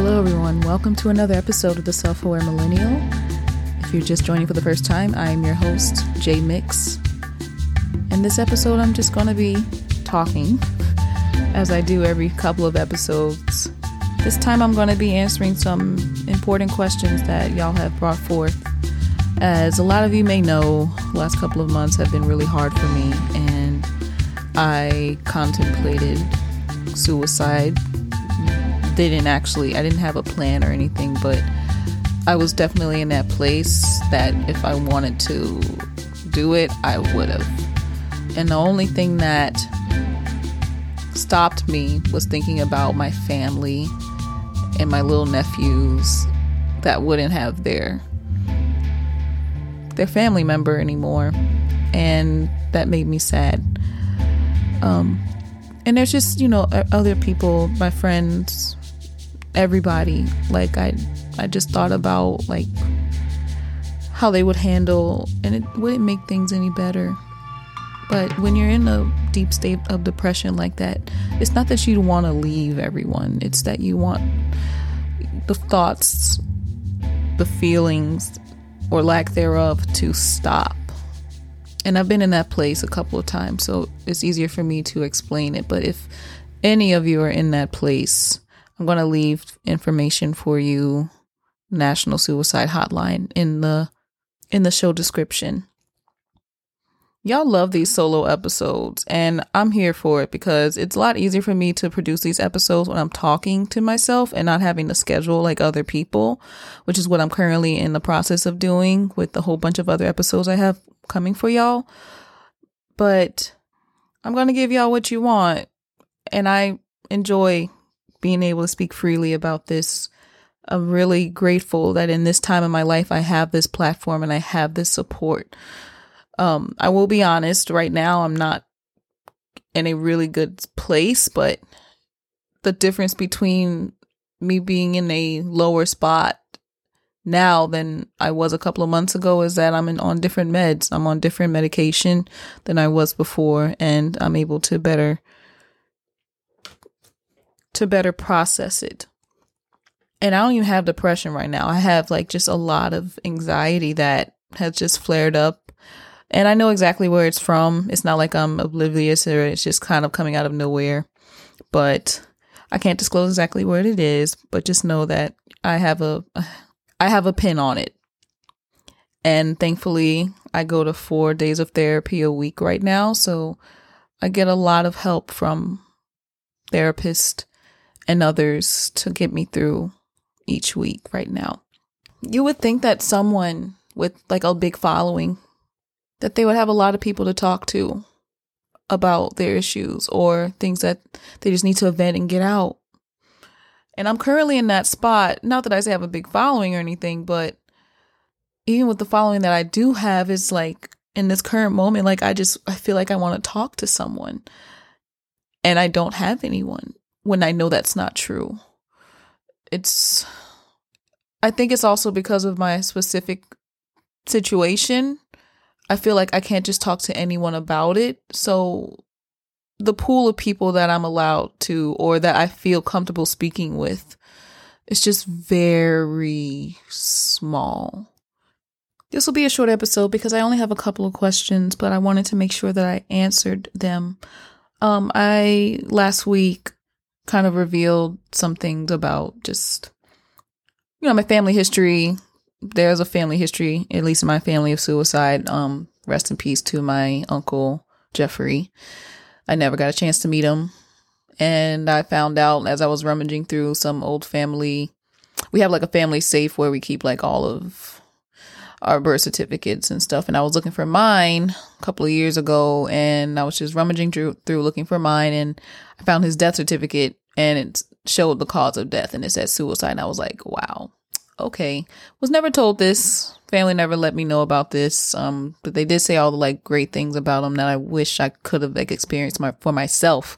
Hello, everyone. Welcome to another episode of The Self Aware Millennial. If you're just joining for the first time, I am your host, J.Mix. In this episode, I'm just going to be talking as I do every couple of episodes. This time, I'm going to be answering some important questions that y'all have brought forth. As a lot of you may know, the last couple of months have been really hard for me, and I contemplated suicide. Didn't actually, I didn't have a plan or anything, but I was definitely in that place that if I wanted to do it, I would have. And the only thing that stopped me was thinking about my family and my little nephews that wouldn't have their their family member anymore and that made me sad um and there's just you know other people my friends everybody. Like i i just thought about like how they would handle and it wouldn't make things any better. But when you're in a deep state of depression like that it's not that you want to leave everyone. It's that you want the thoughts the feelings or lack thereof to stop. And I've been in that place a couple of times, so it's easier for me to explain it. But if any of you are in that place, I'm going to leave information for you National Suicide Hotline in the in the show description. Y'all love these solo episodes, and I'm here for it because it's a lot easier for me to produce these episodes when I'm talking to myself and not having to schedule like other people, which is what I'm currently in the process of doing with the whole bunch of other episodes I have coming for y'all. But I'm going to give y'all what you want, and I enjoy being able to speak freely about this. I'm really grateful that in this time of my life I have this platform and I have this support. Um, I will be honest, right now I'm not in a really good place, but the difference between me being in a lower spot now than I was a couple of months ago is that I'm in, on different meds. I'm on different medication than I was before, and I'm able to better to better process it. And I don't even have depression right now. I have like just a lot of anxiety that has just flared up and I know exactly where it's from. It's not like I'm oblivious or it's just kind of coming out of nowhere. But I can't disclose exactly where it is, but just know that I have a I have a pin on it. And thankfully, I go to 4 days of therapy a week right now, so I get a lot of help from therapists and others to get me through each week right now. You would think that someone with like a big following that they would have a lot of people to talk to about their issues or things that they just need to vent and get out. And I'm currently in that spot. Not that I say I have a big following or anything, but even with the following that I do have, is like in this current moment, like I just I feel like I want to talk to someone. And I don't have anyone when I know that's not true. It's I think it's also because of my specific situation I feel like I can't just talk to anyone about it. So the pool of people that I'm allowed to or that I feel comfortable speaking with is just very small. This will be a short episode because I only have a couple of questions, but I wanted to make sure that I answered them. Um, I last week kind of revealed some things about just, you know, my family history, there's a family history, at least in my family, of suicide. Um, rest in peace to my uncle Jeffrey. I never got a chance to meet him. And I found out as I was rummaging through some old family, we have like a family safe where we keep like all of our birth certificates and stuff. And I was looking for mine a couple of years ago and I was just rummaging through, through looking for mine and I found his death certificate and it showed the cause of death and it said suicide. And I was like, wow, okay. Was never told this. Family never let me know about this. Um, but they did say all the like great things about him that I wish I could have like experienced my for myself.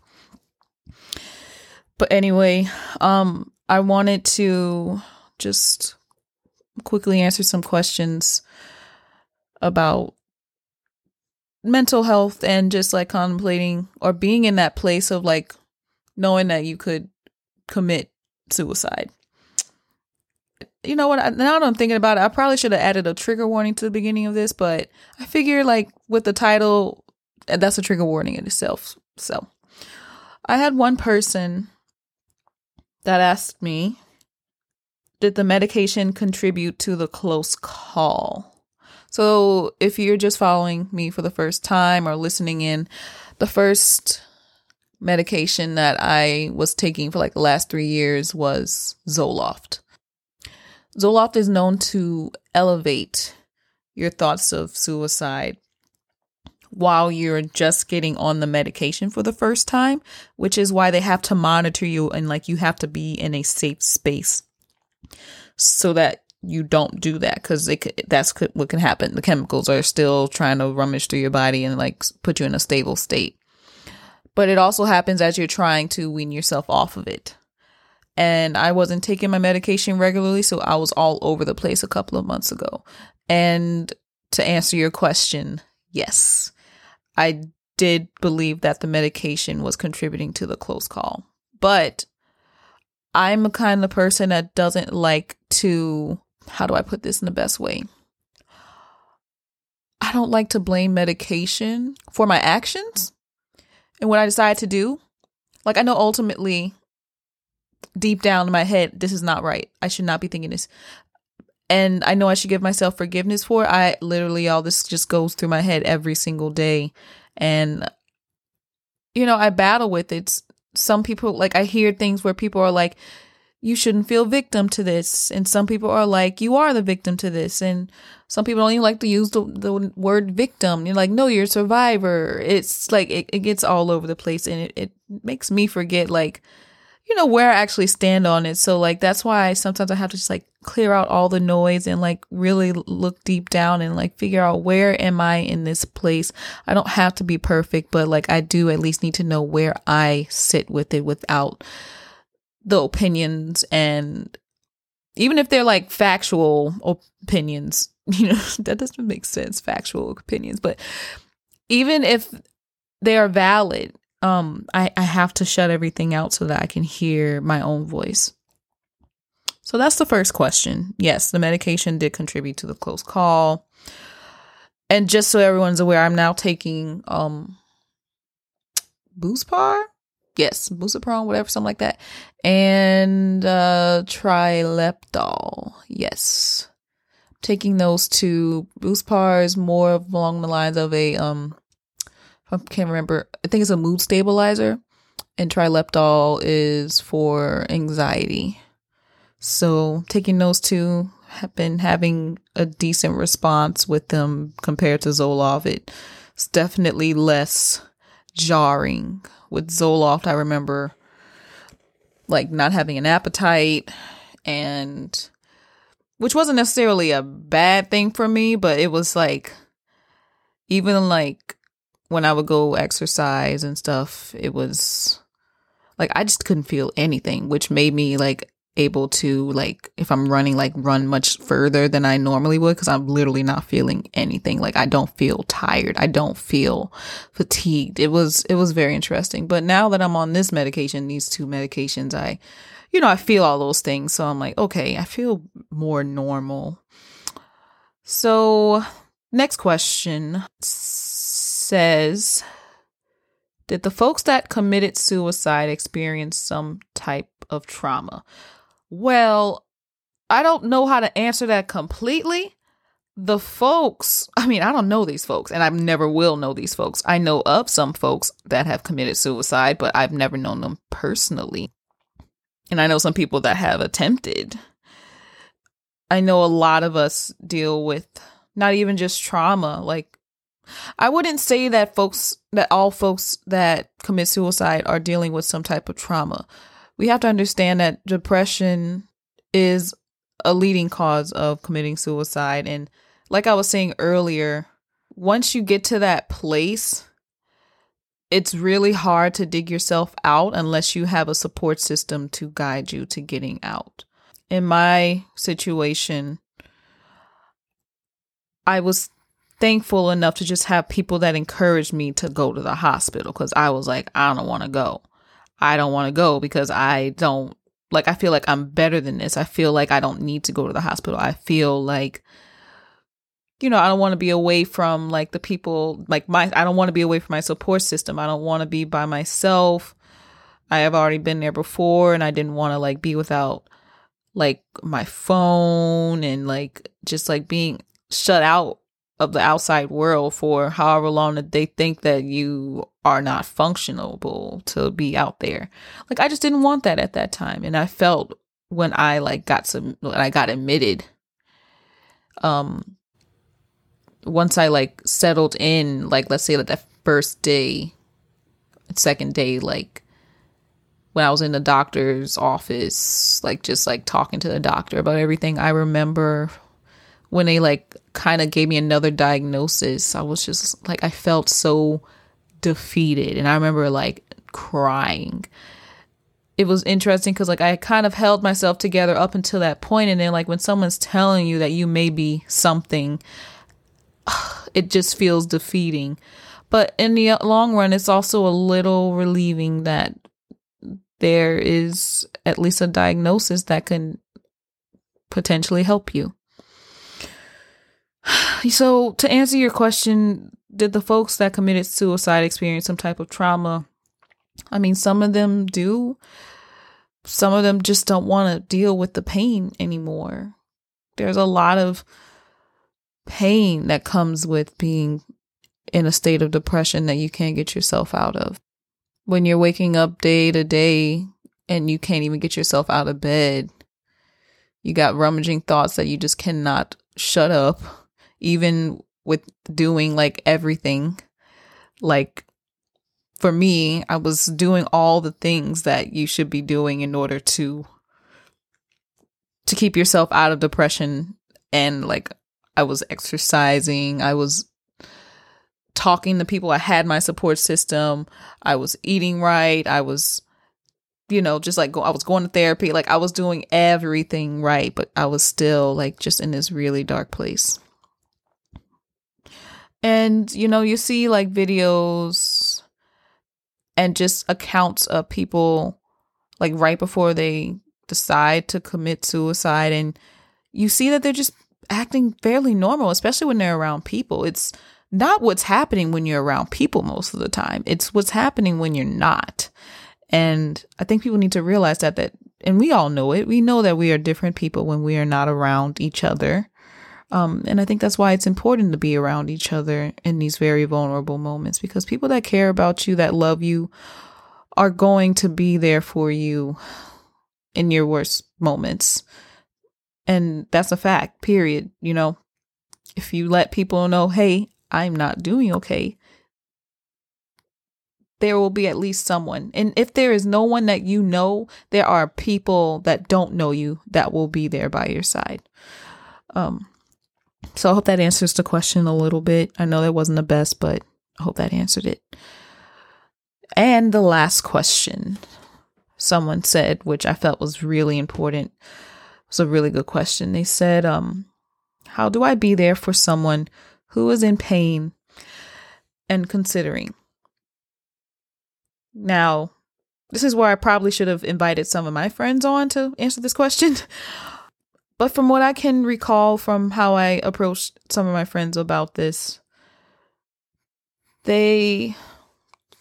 But anyway, um, I wanted to just quickly answer some questions about mental health and just like contemplating or being in that place of like knowing that you could commit suicide you know what? Now that I'm thinking about it, I probably should have added a trigger warning to the beginning of this, but I figure like with the title, eh, that's a trigger warning in itself. So I had one person that asked me, did the medication contribute to the close call? So if you're just following me for the first time or listening in, the first medication that I was taking for like the last three years was Zoloft. Zoloft is known to elevate your thoughts of suicide while you're just getting on the medication for the first time, which is why they have to monitor you and like you have to be in a safe space so that you don't do that because it that's what can happen. The chemicals are still trying to rummage through your body and like put you in a stable state. But it also happens as you're trying to wean yourself off of it. And I wasn't taking my medication regularly, so I was all over the place a couple of months ago. And to answer your question, yes, I did believe that the medication was contributing to the close call. But I'm a kind of person that doesn't like to, how do I put this in the best way? I don't like to blame medication for my actions and what I decide to do. Like, I know ultimately, deep down in my head, this is not right. I should not be thinking this. And I know I should give myself forgiveness for it. I literally, all this just goes through my head every single day. And, you know, I battle with it some people like I hear things where people are like, you shouldn't feel victim to this. And some people are like, you are the victim to this. And some people don't even like to use the, the word victim. You're like, no, you're a survivor. It's like, it, it gets all over the place and it, it makes me forget, like, you know, where I actually stand on it. So, like, that's why sometimes I have to just like clear out all the noise and like really look deep down and like figure out where am I in this place. I don't have to be perfect, but like I do at least need to know where I sit with it without the opinions and even if they're like factual opinions, you know, that doesn't make sense, factual opinions, but even if they are valid, um, I, I have to shut everything out so that I can hear my own voice. So that's the first question. Yes, the medication did contribute to the close call. And just so everyone's aware, I'm now taking um Buspar. Yes, Buspar, whatever, something like that. And uh Trileptal. Yes. Taking those two. Buspar is more along the lines of a um I can't remember. I think it's a mood stabilizer. And Trileptal is for anxiety. So taking those two have been having a decent response with them compared to Zoloft. It's definitely less jarring. With Zoloft, I remember like not having an appetite and which wasn't necessarily a bad thing for me, but it was like even like when I would go exercise and stuff, it was like I just couldn't feel anything, which made me like able to like if I'm running like run much further than I normally would because I'm literally not feeling anything. Like I don't feel tired. I don't feel fatigued. It was it was very interesting. But now that I'm on this medication these two medications I you know I feel all those things. So I'm like okay I feel more normal. So next question says did the folks that committed suicide experience some type of trauma? Well, I don't know how to answer that completely. The folks, I mean, I don't know these folks, and I never will know these folks. I know of some folks that have committed suicide, but I've never known them personally. And I know some people that have attempted. I know a lot of us deal with not even just trauma, like I wouldn't say that folks that all folks that commit suicide are dealing with some type of trauma we have to understand that depression is a leading cause of committing suicide. And like I was saying earlier, once you get to that place, it's really hard to dig yourself out unless you have a support system to guide you to getting out. In my situation, I was thankful enough to just have people that encouraged me to go to the hospital because I was like, I don't want to go. I don't want to go because I don't like I feel like I'm better than this. I feel like I don't need to go to the hospital. I feel like you know, I don't want to be away from like the people like my I don't want to be away from my support system. I don't want to be by myself. I have already been there before and I didn't want to like be without like my phone and like just like being shut out of the outside world for however long that they think that you are not functionable to be out there. Like I just didn't want that at that time. And I felt when I like got some when I got admitted, um once I like settled in, like let's say like that first day, second day, like when I was in the doctor's office, like just like talking to the doctor about everything, I remember when they like kind of gave me another diagnosis, I was just like, I felt so defeated. And I remember like crying. It was interesting because like I kind of held myself together up until that point, and then like when someone's telling you that you may be something, it just feels defeating. But in the uh, long run, it's also a little relieving that there is at least a diagnosis that can potentially help you. So, to answer your question, did the folks that committed suicide experience some type of trauma? I mean, some of them do. Some of them just don't want to deal with the pain anymore. There's a lot of pain that comes with being in a state of depression that you can't get yourself out of when you're waking up day to day and you can't even get yourself out of bed, you got rummaging thoughts that you just cannot shut up, even with doing like everything. Like for me, I was doing all the things that you should be doing in order to to keep yourself out of depression and like I was exercising, I was talking to people. I had my support system. I was eating right. I was, you know, just like go, I was going to therapy. Like I was doing everything right, but I was still like just in this really dark place. And, you know, you see like videos and just accounts of people like right before they decide to commit suicide. And you see that they're just acting fairly normal, especially when they're around people. It's, not what's happening when you're around people most of the time. It's what's happening when you're not. And I think people need to realize that that and we all know it. We know that we are different people when we are not around each other. Um, and I think that's why it's important to be around each other in these very vulnerable moments because people that care about you, that love you, are going to be there for you in your worst moments. And that's a fact, period. You know, if you let people know, hey, I'm not doing okay, there will be at least someone. And if there is no one that you know, there are people that don't know you that will be there by your side. Um so I hope that answers the question a little bit. I know that wasn't the best, but I hope that answered it. And the last question someone said, which I felt was really important, was a really good question. They said, um, how do I be there for someone who is in pain and considering. Now, this is where I probably should have invited some of my friends on to answer this question. But from what I can recall from how I approached some of my friends about this, they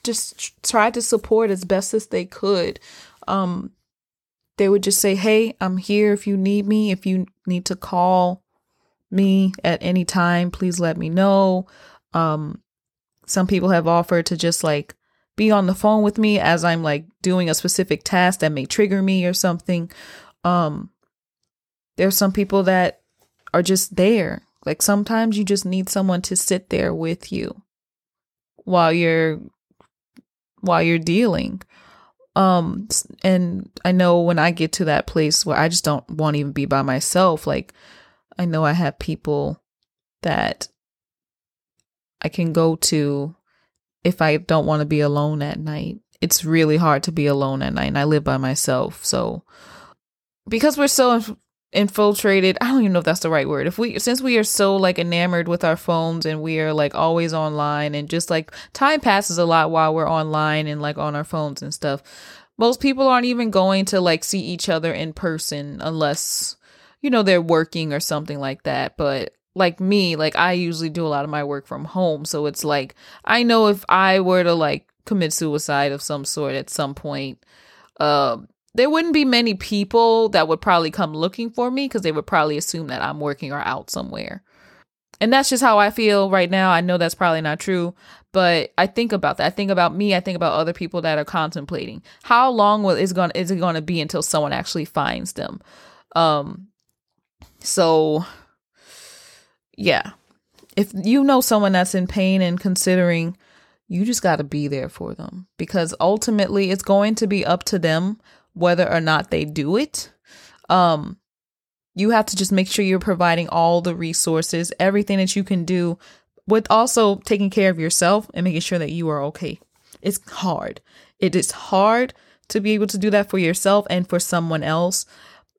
just tried to support as best as they could. Um, they would just say, Hey, I'm here if you need me, if you need to call me at any time, please let me know. Um, some people have offered to just like be on the phone with me as I'm like doing a specific task that may trigger me or something. Um, there's some people that are just there. Like sometimes you just need someone to sit there with you while you're while you're dealing. Um and I know when I get to that place where I just don't want to even be by myself, like I know I have people that I can go to if I don't want to be alone at night. It's really hard to be alone at night, and I live by myself. So, because we're so infiltrated, I don't even know if that's the right word. If we, since we are so like enamored with our phones and we are like always online, and just like time passes a lot while we're online and like on our phones and stuff. most people aren't even going to like see each other in person unless you know they're working or something like that but like me like i usually do a lot of my work from home so it's like i know if i were to like commit suicide of some sort at some point uh, there wouldn't be many people that would probably come looking for me because they would probably assume that i'm working or out somewhere and that's just how I feel right now. I know that's probably not true, but I think about that. I think about me. I think about other people that are contemplating. How long will is going is it going to be until someone actually finds them? Um so yeah. If you know someone that's in pain and considering you just got to be there for them because ultimately it's going to be up to them whether or not they do it. Um you have to just make sure you're providing all the resources, everything that you can do, with also taking care of yourself and making sure that you are okay. It's hard. It is hard to be able to do that for yourself and for someone else.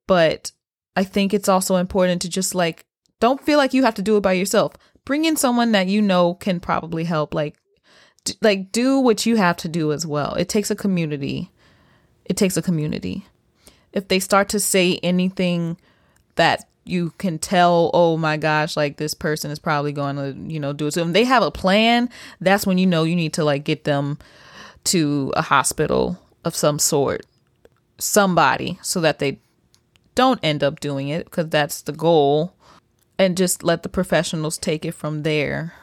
But I think it's also important to just like, don't feel like you have to do it by yourself. Bring in someone that you know can probably help. Like, d- like do what you have to do as well. It takes a community. It takes a community. If they start to say anything that you can tell, oh my gosh, like this person is probably going to, you know, do it. So if they have a plan, that's when you know you need to like get them to a hospital of some sort, somebody, so that they don't end up doing it because that's the goal. And just let the professionals take it from there.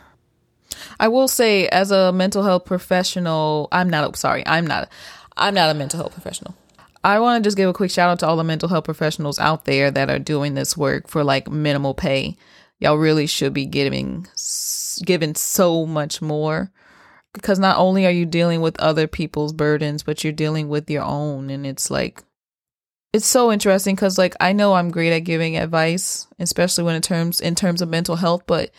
I will say, as a mental health professional, I'm not. Oh, sorry, I'm not. I'm not a mental health professional. I want to just give a quick shout out to all the mental health professionals out there that are doing this work for like minimal pay. Y'all really should be giving given so much more because not only are you dealing with other people's burdens, but you're dealing with your own and it's like it's so interesting cuz like I know I'm great at giving advice, especially when in terms in terms of mental health, but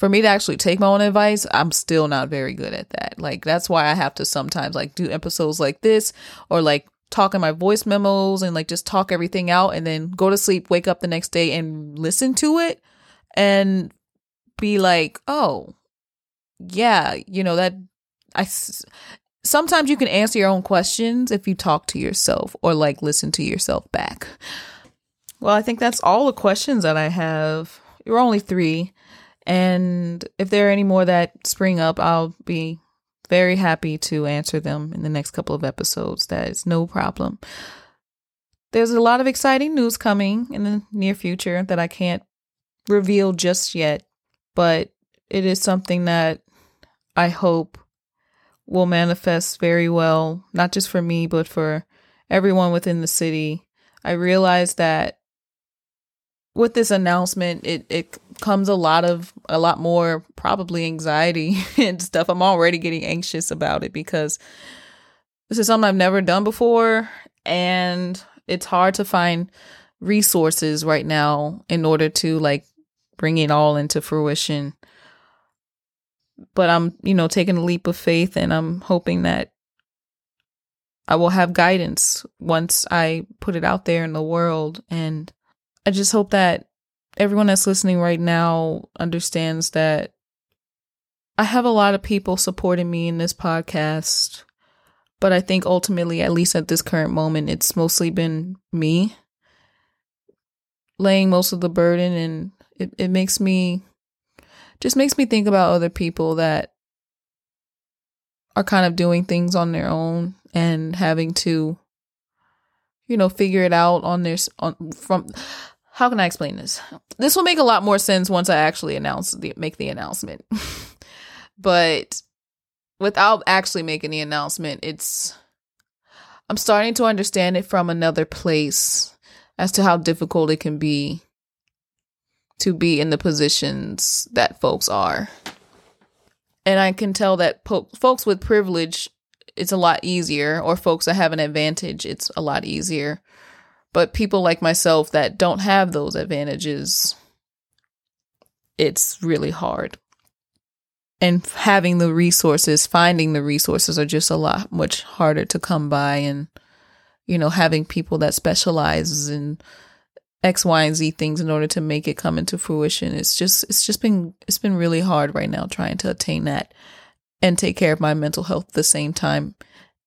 for me to actually take my own advice, I'm still not very good at that. Like that's why I have to sometimes like do episodes like this or like talk in my voice memos and like just talk everything out and then go to sleep, wake up the next day and listen to it and be like, oh, yeah, you know, that I sometimes you can answer your own questions if you talk to yourself or like listen to yourself back. Well, I think that's all the questions that I have. You're only three. And if there are any more that spring up, I'll be very happy to answer them in the next couple of episodes. That is no problem. There's a lot of exciting news coming in the near future that I can't reveal just yet, but it is something that I hope will manifest very well, not just for me, but for everyone within the city. I realize that with this announcement, it, it comes a lot of a lot more probably anxiety and stuff. I'm already getting anxious about it because this is something I've never done before and it's hard to find resources right now in order to like bring it all into fruition. But I'm, you know, taking a leap of faith and I'm hoping that I will have guidance once I put it out there in the world and I just hope that everyone that's listening right now understands that I have a lot of people supporting me in this podcast, but I think ultimately, at least at this current moment, it's mostly been me laying most of the burden, and it, it makes me just makes me think about other people that are kind of doing things on their own and having to you know figure it out on their on from how can I explain this? This will make a lot more sense once I actually announce the make the announcement. but without actually making the announcement, it's I'm starting to understand it from another place as to how difficult it can be to be in the positions that folks are. And I can tell that po- folks with privilege it's a lot easier or folks that have an advantage it's a lot easier but people like myself that don't have those advantages, it's really hard. And having the resources, finding the resources are just a lot much harder to come by. And, you know, having people that specialize in X, Y, and Z things in order to make it come into fruition. It's just, it's just been, it's been really hard right now trying to attain that and take care of my mental health at the same time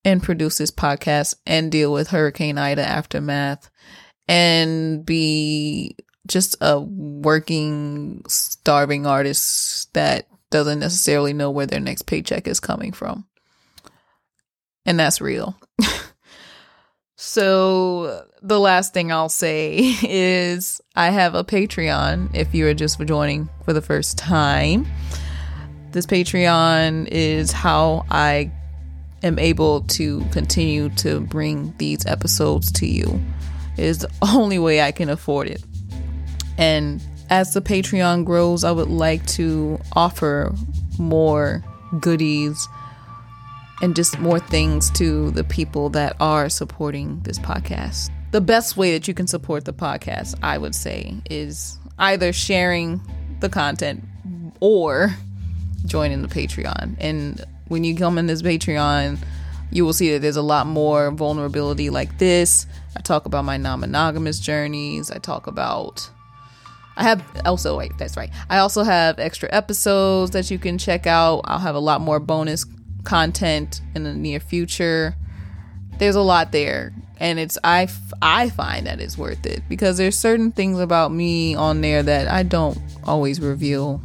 and produce this podcast and deal with Hurricane Ida aftermath and be just a working, starving artist that doesn't necessarily know where their next paycheck is coming from. And that's real. so, the last thing I'll say is I have a Patreon if you are just joining for the first time. This Patreon is how I am able to continue to bring these episodes to you. It is the only way I can afford it. And as the Patreon grows, I would like to offer more goodies and just more things to the people that are supporting this podcast. The best way that you can support the podcast, I would say, is either sharing the content or joining the Patreon. And when you come in this Patreon, you will see that there's a lot more vulnerability like this. I talk about my non monogamous journeys. I talk about. I have also, wait, that's right. I also have extra episodes that you can check out. I'll have a lot more bonus content in the near future. There's a lot there. And it's, I, I find that it's worth it because there's certain things about me on there that I don't always reveal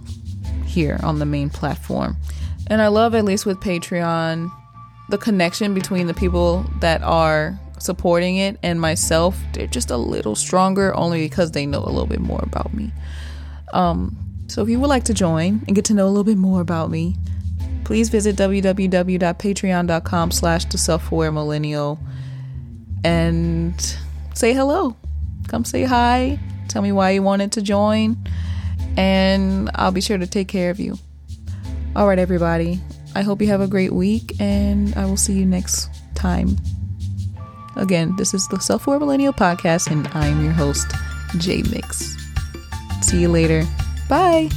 here on the main platform. And I love, at least with Patreon, the connection between the people that are supporting it and myself. They're just a little stronger only because they know a little bit more about me. Um, so if you would like to join and get to know a little bit more about me, please visit www.patreon.com slash the self-aware millennial and say hello. Come say hi. Tell me why you wanted to join and I'll be sure to take care of you. All right, everybody. I hope you have a great week, and I will see you next time. Again, this is the Self Aware Millennial Podcast, and I'm your host, J Mix. See you later. Bye.